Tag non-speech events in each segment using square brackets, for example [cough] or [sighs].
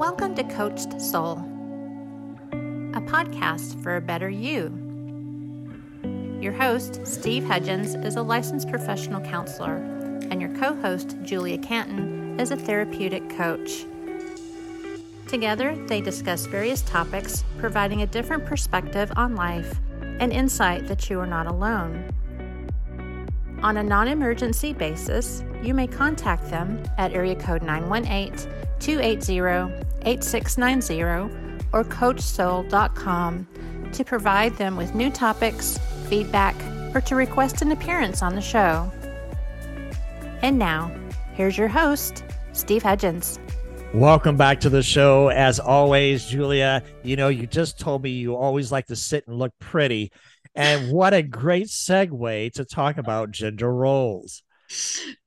Welcome to Coached Soul, a podcast for a better you. Your host, Steve Hudgens, is a licensed professional counselor, and your co host, Julia Canton, is a therapeutic coach. Together, they discuss various topics, providing a different perspective on life and insight that you are not alone. On a non emergency basis, you may contact them at area code 918 280 8690 or coachsoul.com to provide them with new topics, feedback, or to request an appearance on the show. And now, here's your host, Steve Hudgens. Welcome back to the show. As always, Julia, you know, you just told me you always like to sit and look pretty. And what a great segue to talk about gender roles.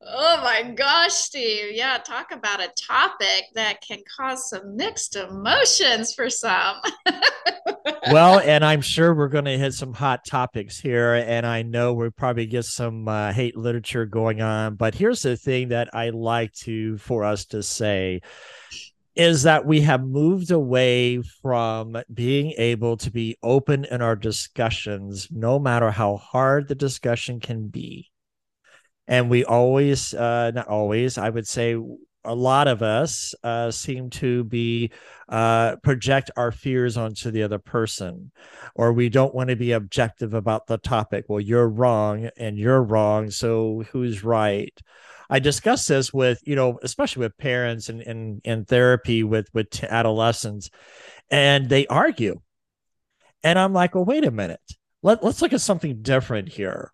Oh my gosh, Steve. Yeah, talk about a topic that can cause some mixed emotions for some. [laughs] well, and I'm sure we're going to hit some hot topics here. And I know we'll probably get some uh, hate literature going on. But here's the thing that I like to for us to say is that we have moved away from being able to be open in our discussions, no matter how hard the discussion can be. And we always, uh, not always, I would say a lot of us uh, seem to be uh, project our fears onto the other person, or we don't want to be objective about the topic. Well, you're wrong and you're wrong. So who's right? I discuss this with, you know, especially with parents and in, in, therapy with with adolescents, and they argue. And I'm like, well, wait a minute. Let, let's look at something different here.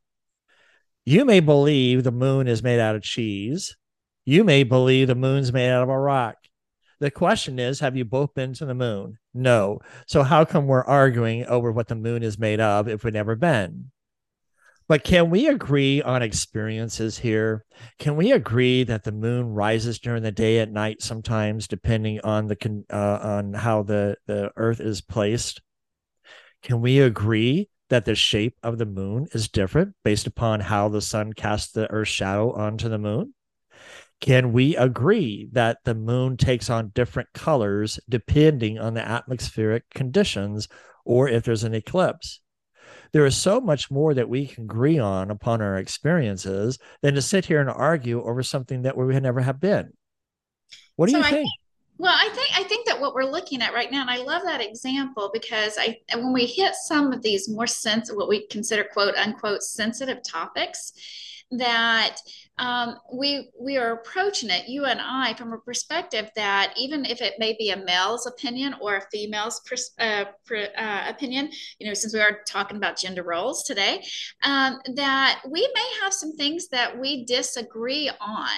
You may believe the moon is made out of cheese. You may believe the moon's made out of a rock. The question is, have you both been to the moon? No. So how come we're arguing over what the moon is made of if we've never been? But can we agree on experiences here? Can we agree that the moon rises during the day at night sometimes, depending on the uh, on how the the Earth is placed? Can we agree that the shape of the moon is different based upon how the sun casts the Earth's shadow onto the moon? Can we agree that the moon takes on different colors depending on the atmospheric conditions or if there's an eclipse? there is so much more that we can agree on upon our experiences than to sit here and argue over something that we would never have been. What do so you think? think? Well, I think I think what we're looking at right now, and I love that example because I when we hit some of these more sense what we consider quote unquote sensitive topics, that um, we we are approaching it, you and I, from a perspective that even if it may be a male's opinion or a female's pers- uh, uh, opinion, you know, since we are talking about gender roles today, um, that we may have some things that we disagree on.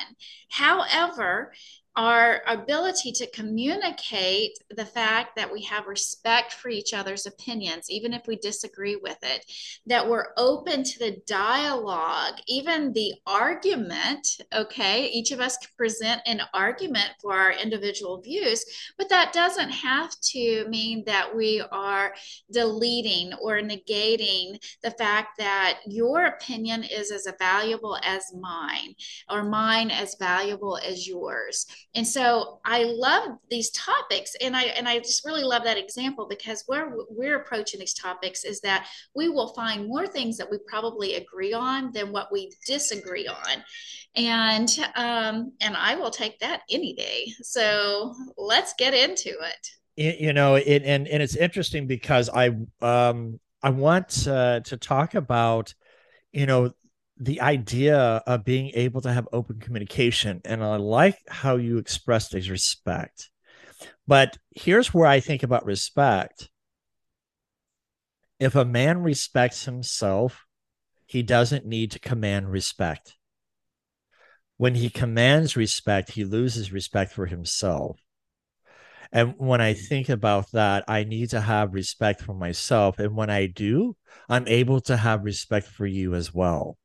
However, our ability to communicate the fact that we have respect for each other's opinions, even if we disagree with it, that we're open to the dialogue, even the argument. Okay, each of us can present an argument for our individual views, but that doesn't have to mean that we are deleting or negating the fact that your opinion is as valuable as mine, or mine as valuable as yours and so i love these topics and i and i just really love that example because where we're approaching these topics is that we will find more things that we probably agree on than what we disagree on. And um and i will take that any day. So let's get into it. You know it and and it's interesting because i um i want uh, to talk about you know the idea of being able to have open communication and i like how you expressed as respect. But here's where i think about respect. If a man respects himself he doesn't need to command respect. When he commands respect he loses respect for himself. And when I mm. think about that, I need to have respect for myself. And when I do, I'm able to have respect for you as well.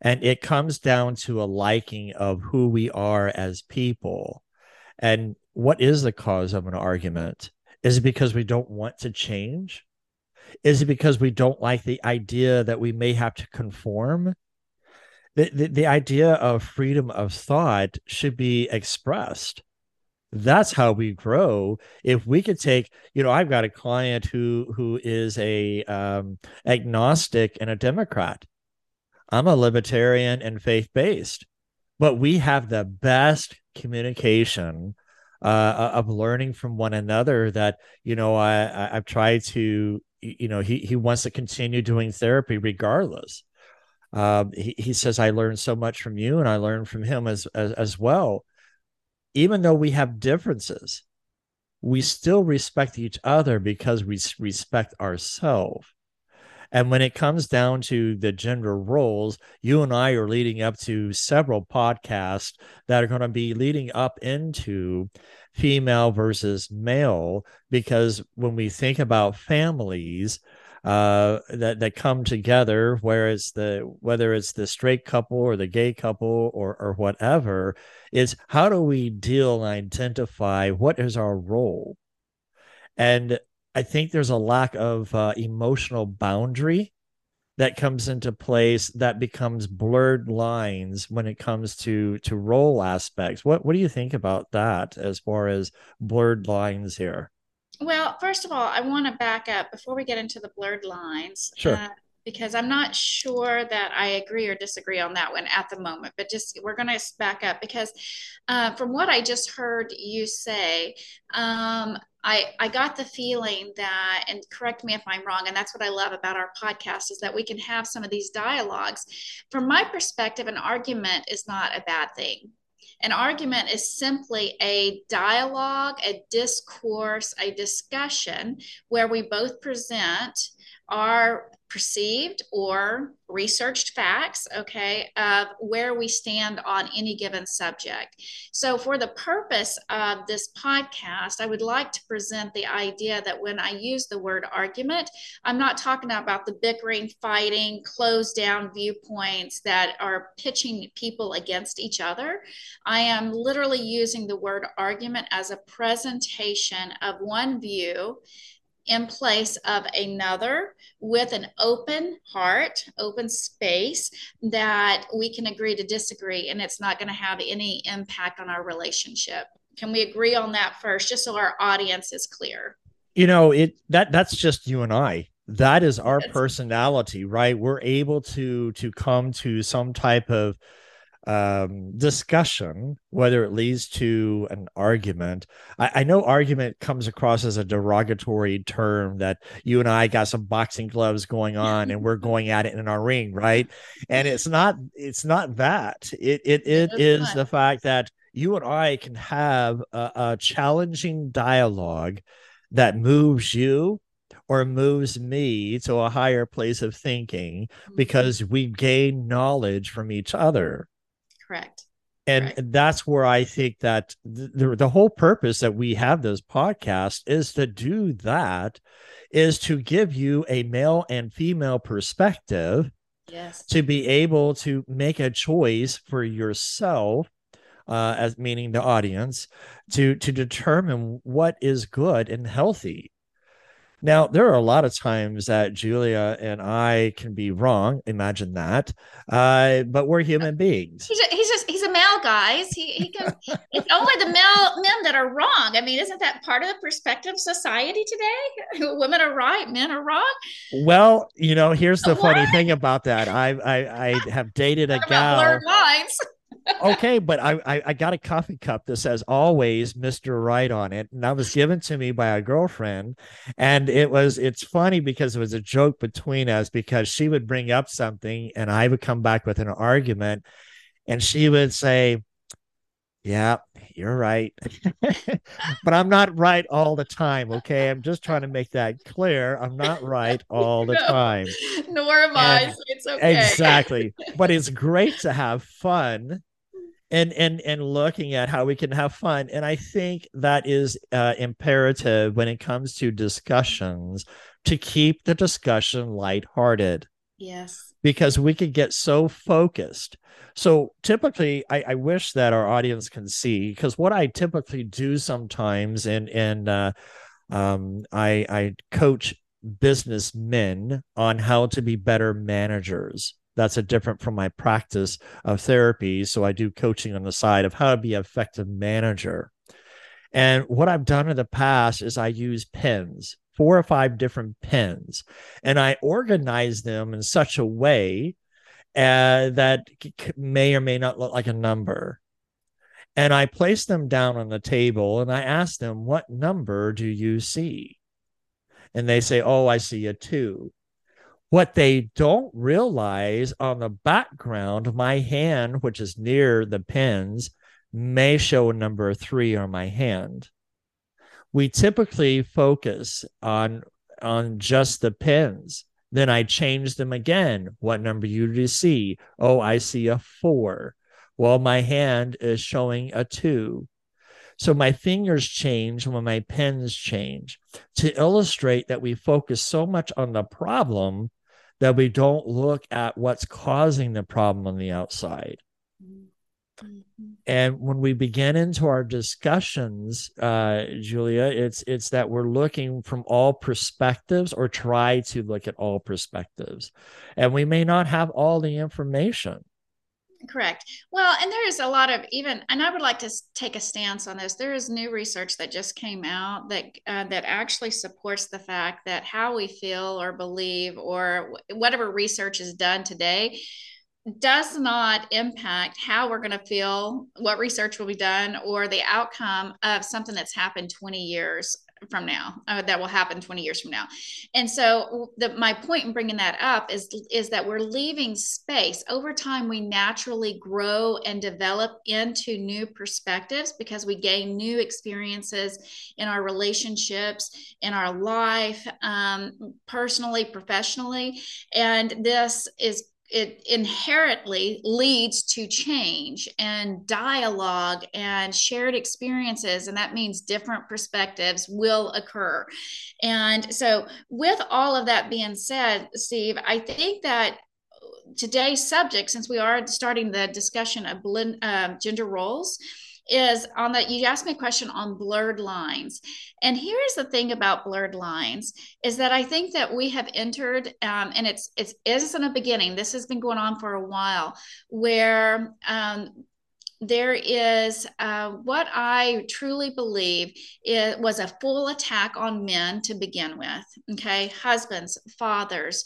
And it comes down to a liking of who we are as people. And what is the cause of an argument? Is it because we don't want to change? Is it because we don't like the idea that we may have to conform? The, the, the idea of freedom of thought should be expressed. that's how we grow if we could take you know i've got a client who who is a um, agnostic and a democrat i'm a libertarian and faith-based but we have the best communication uh, of learning from one another that you know I, I have tried to you know he he wants to continue doing therapy regardless. Um, he, he says i learned so much from you and i learned from him as, as as well. Even though we have differences we still respect each other because we respect ourselves and when it comes down to the gender roles, you and I are leading up to several podcasts that are going to be leading up into female versus male. Because when we think about families, uh, that that come together, where it's the whether it's the straight couple or the gay couple or or whatever, is how do we deal and identify what is our role? And I think there's a lack of uh, emotional boundary that comes into place that becomes blurred lines when it comes to to role aspects. What what do you think about that as far as blurred lines here? Well, first of all, I want to back up before we get into the blurred lines. Sure. Uh, because I'm not sure that I agree or disagree on that one at the moment, but just we're going to back up because uh, from what I just heard you say, um, I, I got the feeling that, and correct me if I'm wrong, and that's what I love about our podcast is that we can have some of these dialogues. From my perspective, an argument is not a bad thing. An argument is simply a dialogue, a discourse, a discussion where we both present our perceived or researched facts, okay, of where we stand on any given subject. So, for the purpose of this podcast, I would like to present the idea that when I use the word argument, I'm not talking about the bickering, fighting, closed down viewpoints that are pitching people against each other. I am literally using the word argument as a presentation of one view in place of another with an open heart, open space that we can agree to disagree and it's not going to have any impact on our relationship. Can we agree on that first just so our audience is clear? You know, it that that's just you and I. That is our personality, right? We're able to to come to some type of um, discussion, whether it leads to an argument. I, I, know argument comes across as a derogatory term that you and I got some boxing gloves going on and we're going at it in our ring, right? And it's not it's not that. It it it is the fact that you and I can have a, a challenging dialogue that moves you or moves me to a higher place of thinking mm-hmm. because we gain knowledge from each other Correct. And Correct. that's where I think that the, the whole purpose that we have this podcast is to do that, is to give you a male and female perspective. Yes. To be able to make a choice for yourself uh, as meaning the audience to to determine what is good and healthy now, there are a lot of times that Julia and I can be wrong. Imagine that. Uh, but we're human beings. He's, a, he's just, he's a male, guys. He, he can, it's only the male men that are wrong. I mean, isn't that part of the perspective of society today? [laughs] Women are right, men are wrong. Well, you know, here's the what? funny thing about that. I, I, I [laughs] have dated a gal. Okay, but I, I, I got a coffee cup that says always Mr. Right on it. And that was given to me by a girlfriend. And it was it's funny because it was a joke between us because she would bring up something and I would come back with an argument and she would say, Yeah, you're right. [laughs] but I'm not right all the time. Okay. I'm just trying to make that clear. I'm not right [laughs] all the no, time. Nor am and I. So it's okay. Exactly. but it's [laughs] great to have fun and and and looking at how we can have fun. And i think that is uh, imperative when it comes to discussions to keep the discussion lighthearted. Yes. Because we could get so focused. So typically i, I wish that our audience can see because what i typically do sometimes and and uh, um, i i coach businessmen on how to be better managers that's a different from my practice of therapy. So I do coaching on the side of how to be an effective manager. And what I've done in the past is I use pens, four or five different pens, and I organize them in such a way uh, that may or may not look like a number. And I place them down on the table and I ask them, What number do you see? And they say, Oh, I see a two. What they don't realize on the background, my hand, which is near the pins, may show a number three on my hand. We typically focus on on just the pins. Then I change them again. What number you do you see? Oh, I see a four. Well, my hand is showing a two. So my fingers change when my pens change to illustrate that we focus so much on the problem that we don't look at what's causing the problem on the outside. Mm-hmm. And when we begin into our discussions, uh, Julia, it's it's that we're looking from all perspectives or try to look at all perspectives, and we may not have all the information. Correct. Well, and there is a lot of even, and I would like to take a stance on this. There is new research that just came out that uh, that actually supports the fact that how we feel or believe or whatever research is done today does not impact how we're going to feel, what research will be done, or the outcome of something that's happened 20 years from now uh, that will happen 20 years from now. And so the, my point in bringing that up is is that we're leaving space. Over time we naturally grow and develop into new perspectives because we gain new experiences in our relationships in our life um, personally professionally. And this is it inherently leads to change and dialogue and shared experiences and that means different perspectives will occur. And so with all of that being said steve i think that today's subject since we are starting the discussion of blend, uh, gender roles is on that you asked me a question on blurred lines and here's the thing about blurred lines is that i think that we have entered um, and it's it's isn't a beginning this has been going on for a while where um, there is uh, what I truly believe it was a full attack on men to begin with. Okay, husbands, fathers,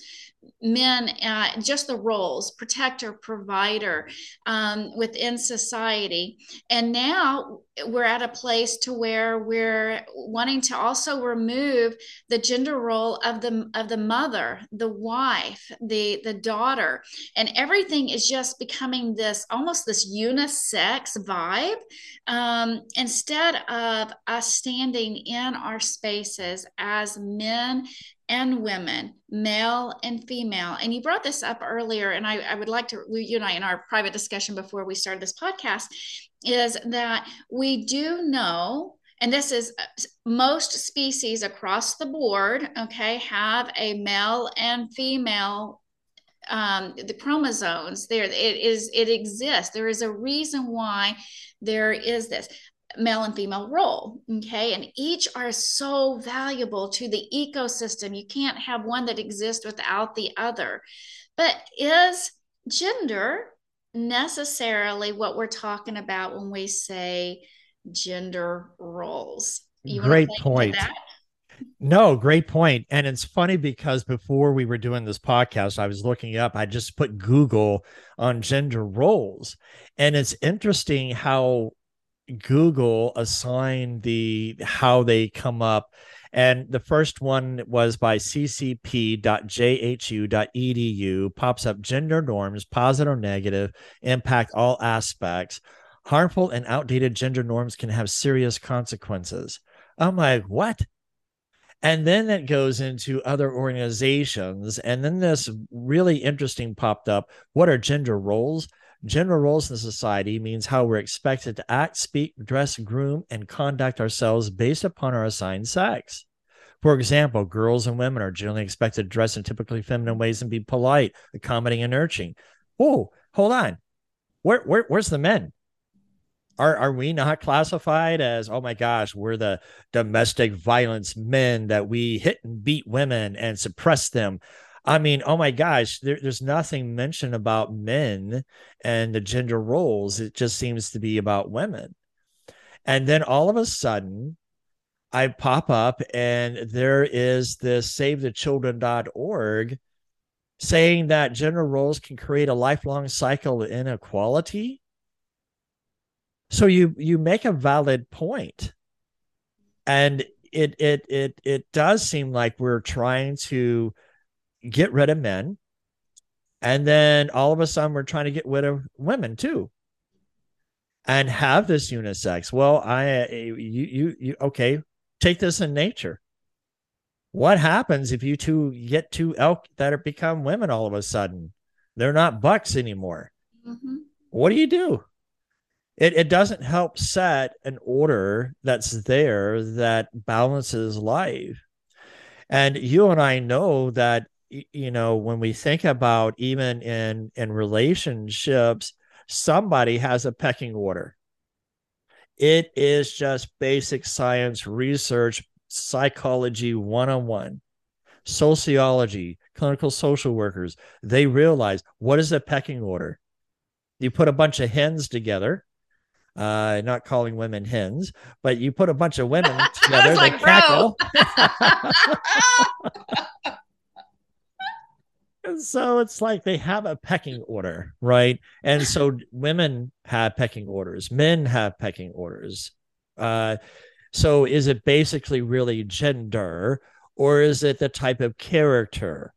men uh, just the roles protector provider um, within society. And now we're at a place to where we're wanting to also remove the gender role of the of the mother the wife the the daughter. And everything is just becoming this almost this unisex vibe um, instead of us standing in our spaces as men and women, male and female. And you brought this up earlier, and I, I would like to, you and I, in our private discussion before we started this podcast, is that we do know and this is uh, most species across the board okay have a male and female um, the chromosomes. There it is it exists. There is a reason why there is this male and female role. Okay. And each are so valuable to the ecosystem. You can't have one that exists without the other. But is gender necessarily what we're talking about when we say gender roles? You Great point. No, great point. And it's funny because before we were doing this podcast, I was looking up, I just put Google on gender roles. And it's interesting how Google assigned the how they come up. And the first one was by ccp.jhu.edu, pops up gender norms, positive or negative, impact all aspects. Harmful and outdated gender norms can have serious consequences. I'm like, what? And then it goes into other organizations. And then this really interesting popped up. What are gender roles? Gender roles in society means how we're expected to act, speak, dress, groom, and conduct ourselves based upon our assigned sex. For example, girls and women are generally expected to dress in typically feminine ways and be polite, accommodating, and nurturing. Oh, hold on. Where, where where's the men? Are are we not classified as oh my gosh, we're the domestic violence men that we hit and beat women and suppress them? I mean, oh my gosh, there, there's nothing mentioned about men and the gender roles. It just seems to be about women. And then all of a sudden, I pop up and there is this savethechildren.org saying that gender roles can create a lifelong cycle of inequality. So you you make a valid point. And it it it it does seem like we're trying to get rid of men. And then all of a sudden we're trying to get rid of women too. And have this unisex. Well i you you, you okay take this in nature. What happens if you two get two elk that are become women all of a sudden? They're not bucks anymore. Mm-hmm. what do you do? It, it doesn't help set an order that's there that balances life. And you and i know that you know when we think about even in in relationships somebody has a pecking order. It is just basic science research psychology 101 sociology clinical social workers. They realize what is a pecking order? You put a bunch of hens together uh not calling women hens but you put a bunch of women [laughs] together like, that cackle [laughs] [laughs] so it's like they have a pecking order right? And so women have pecking orders. Men have pecking orders. Uh so is it basically really gender or is it the type of character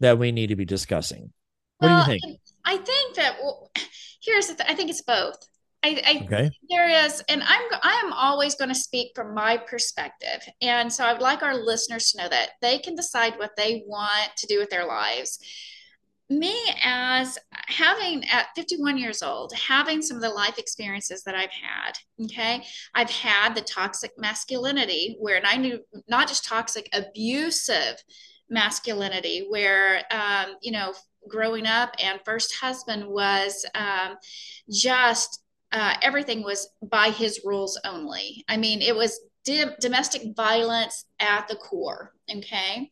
that we need to be discussing? What well, do you think? I think that well, [sighs] here's the th- i think it's both I, I okay. there is, and I'm I am always going to speak from my perspective, and so I'd like our listeners to know that they can decide what they want to do with their lives. Me, as having at 51 years old, having some of the life experiences that I've had, okay, I've had the toxic masculinity where, and I knew not just toxic, abusive masculinity, where um, you know growing up and first husband was um, just uh, everything was by his rules only. I mean, it was domestic violence at the core. Okay.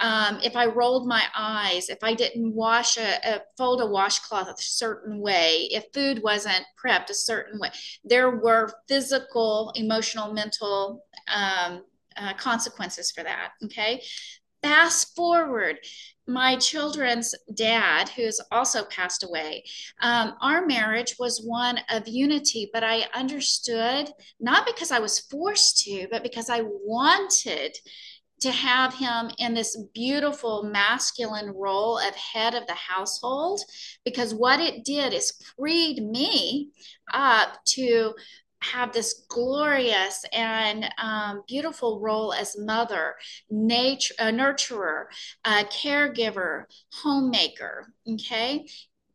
Um, if I rolled my eyes, if I didn't wash a, a, fold a washcloth a certain way, if food wasn't prepped a certain way, there were physical, emotional, mental um, uh, consequences for that. Okay. Fast forward, my children's dad, who's also passed away, um, our marriage was one of unity, but I understood not because I was forced to, but because I wanted to have him in this beautiful masculine role of head of the household because what it did is freed me up to have this glorious and um, beautiful role as mother, nature, a nurturer, a caregiver, homemaker. Okay.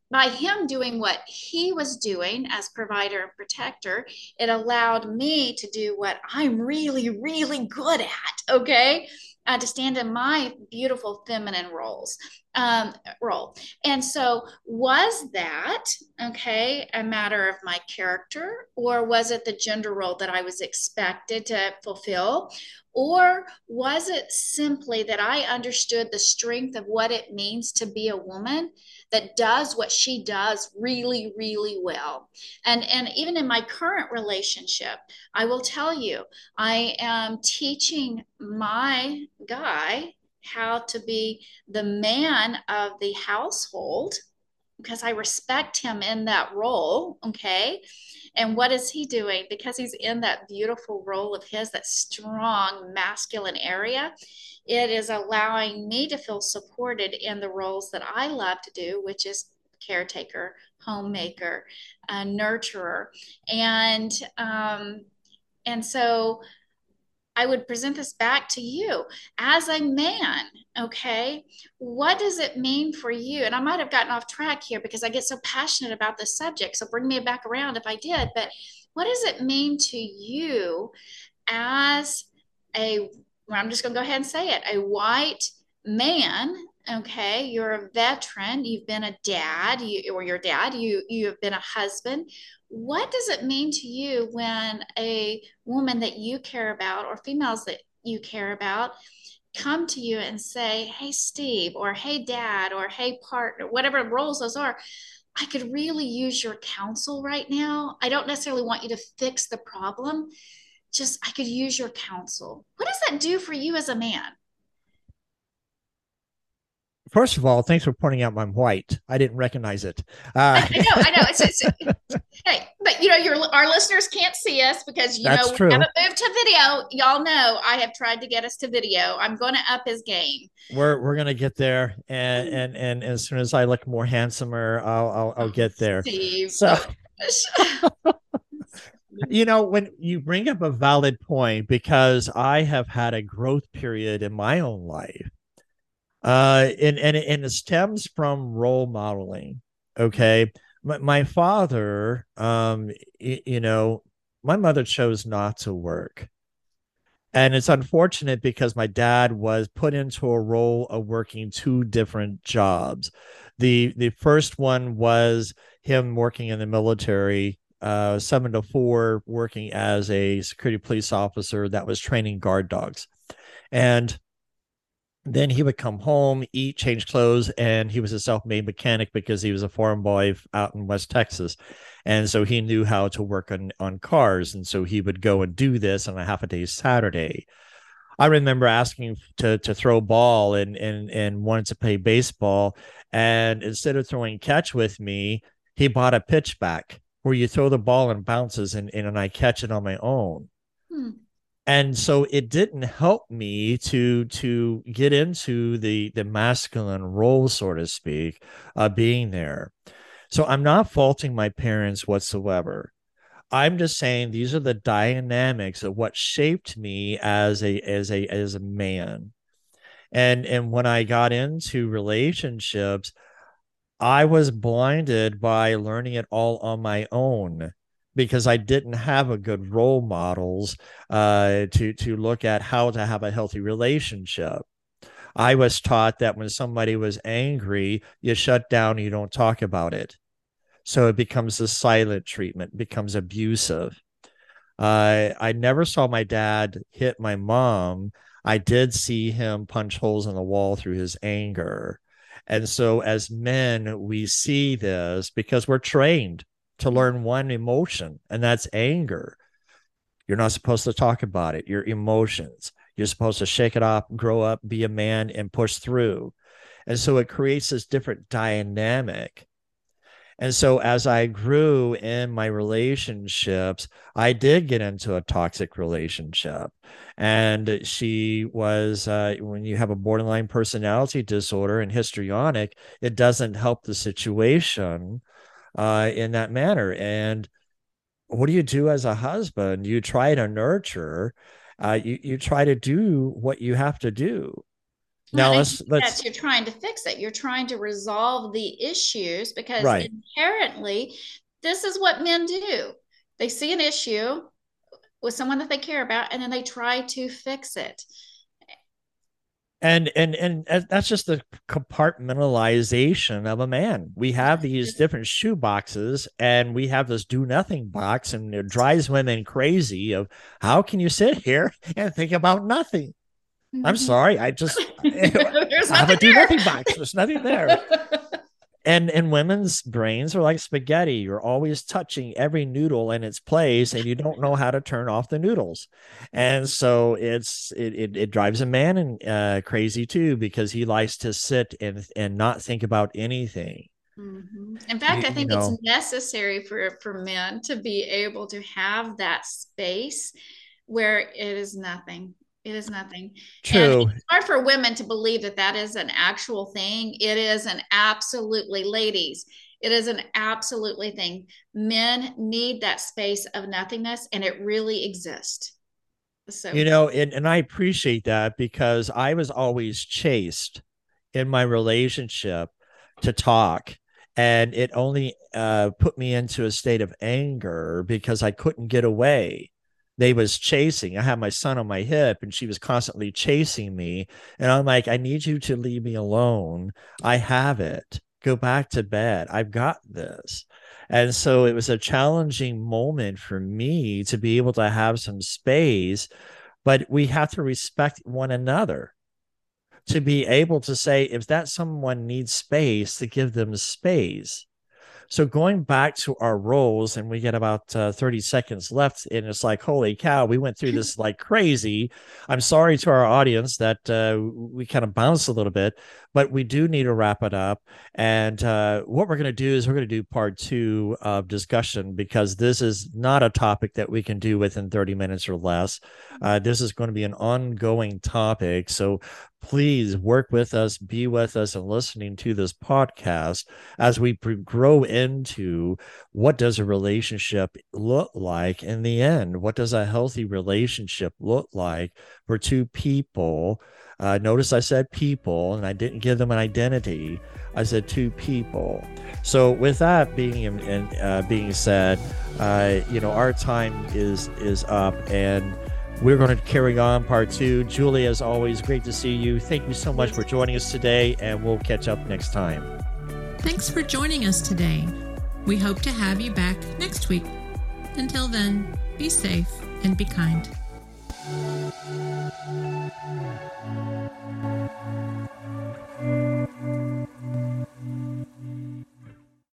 By him doing what he was doing as provider and protector, it allowed me to do what I'm really, really good at. Okay uh, to stand in my beautiful feminine roles um, role. And so, was that okay a matter of my character, or was it the gender role that I was expected to fulfill? Or was it simply that I understood the strength of what it means to be a woman that does what she does really, really well? And, and even in my current relationship, I will tell you, I am teaching my guy how to be the man of the household because I respect him in that role. Okay. And what is he doing? Because he's in that beautiful role of his, that strong masculine area, it is allowing me to feel supported in the roles that I love to do, which is caretaker, homemaker, uh, nurturer. And, um, and so I would present this back to you as a man. Okay. What does it mean for you? And I might have gotten off track here because I get so passionate about this subject. So bring me back around if I did. But what does it mean to you as a, I'm just going to go ahead and say it, a white man okay you're a veteran you've been a dad you, or your dad you you have been a husband what does it mean to you when a woman that you care about or females that you care about come to you and say hey steve or hey dad or hey partner whatever roles those are I could really use your counsel right now. I don't necessarily want you to fix the problem. Just, I could use your counsel. What does that do for you as a man? First of all, thanks for pointing out I'm white. I didn't recognize it. Uh, I, know, I know. It's, it's, hey, but you know, your our listeners can't see us because you know true. we haven't moved to video. Y'all know I have tried to get us to video. I'm going to up his game. We're we're gonna get there, and and and as soon as I look more handsomer, I'll I'll, I'll get there. Steve. So. [laughs] you know when you bring up a valid point because i have had a growth period in my own life uh and and, and it stems from role modeling okay? My, my father um y- you know my mother chose not to work. And it's unfortunate because my dad was put into a role of working two different jobs. The the first one was him working in the military uh, seven to four working as a security police officer that was training guard dogs. And then he would come home, eat, change clothes, and he was a self-made mechanic because he was a farm boy out in West Texas, and so he knew how to work on on cars, and so he would go and do this on a half a day Saturday. I remember asking to to throw ball and and and wanted to play baseball, and instead of throwing catch with me, he bought a pitch back where you throw the ball and bounces, and and, and I catch it on my own. Hmm and so it didn't help me to to get into the the masculine role so to speak uh being there. So i'm not faulting my parents whatsoever. I'm just saying these are the dynamics of what shaped me as a as a as a man. And and when i got into relationships i was blinded by learning it all on my own because I didn't have a good role models uh, to to look at how to have a healthy relationship. I was taught that when somebody was angry, you shut down, you don't talk about it. So it becomes a silent treatment, becomes abusive. Uh, I never saw my dad hit my mom. I did see him punch holes in the wall through his anger. And so, as men, we see this because we're trained to learn one emotion, and that's anger. You're not supposed to talk about it, your emotions. You're supposed to shake it off, grow up, be a man, and push through. And so it creates this different dynamic. And so as I grew in my relationships, I did get into a toxic relationship. And she was, uh, when you have a borderline personality disorder and histrionic, it doesn't help the situation uh, in that manner. And what do you do as a husband? You try to nurture. Uh, you you try to do what you have to do. Now let's let's. You're trying to fix it. You're trying to resolve the issues because right. inherently, this is what men do. They see an issue with someone that they care about, and then they try to fix it and and and that's just the compartmentalization of a man. We have these different shoe boxes and we have this do nothing box and it drives women crazy of how can you sit here [laughs] and think about nothing? I'm mm-hmm. sorry i just [laughs] I [laughs] have a do nothing box. There's nothing there and and women's brains are like spaghetti. You're always touching every noodle in its place and you don't know how to turn off the noodles. And so it's it it, it drives a man and uh, crazy too because he likes to sit and and not think about anything. Mm-hmm. in fact you, i think you know, it's necessary for for men to be able to have that space where it is nothing it is nothing. True. And it's hard for women to believe that that is an actual thing. It is an absolutely, ladies, it is an absolutely thing. Men need that space of nothingness, and it really exists. So, you know, and, and I appreciate that because I was always chased in my relationship to talk and it only uh, put me into a state of anger because I couldn't get away they was chasing. I had my son on my hip and she was constantly chasing me. And I'm like, I need you to leave me alone. I have it. Go back to bed. I've got this. And so it was a challenging moment for me to be able to have some space, but we have to respect one another to be able to say, if that someone needs space, to give them space So going back to our roles, and we get about uh, 30 seconds left, and it's like, holy cow, we went through [laughs] this like crazy. I'm sorry to our audience that uh, we kind of bounced a little bit, but we do need to wrap it up. And uh, what we're going to do is we're going to do part two of discussion because this is not a topic that we can do within 30 minutes or less. Uh, this is going to be an ongoing topic. So please work with us, be with us, and listening to this podcast as we grow into what does a relationship look like in the end? What does a healthy relationship look like for two people? Uh, notice I said people, and I didn't give them an identity. I said two people. So, with that being uh, being said, uh, you know our time is is up, and we're going to carry on part two. Julie, as always, great to see you. Thank you so much for joining us today, and we'll catch up next time. Thanks for joining us today. We hope to have you back next week. Until then, be safe and be kind. Thank you.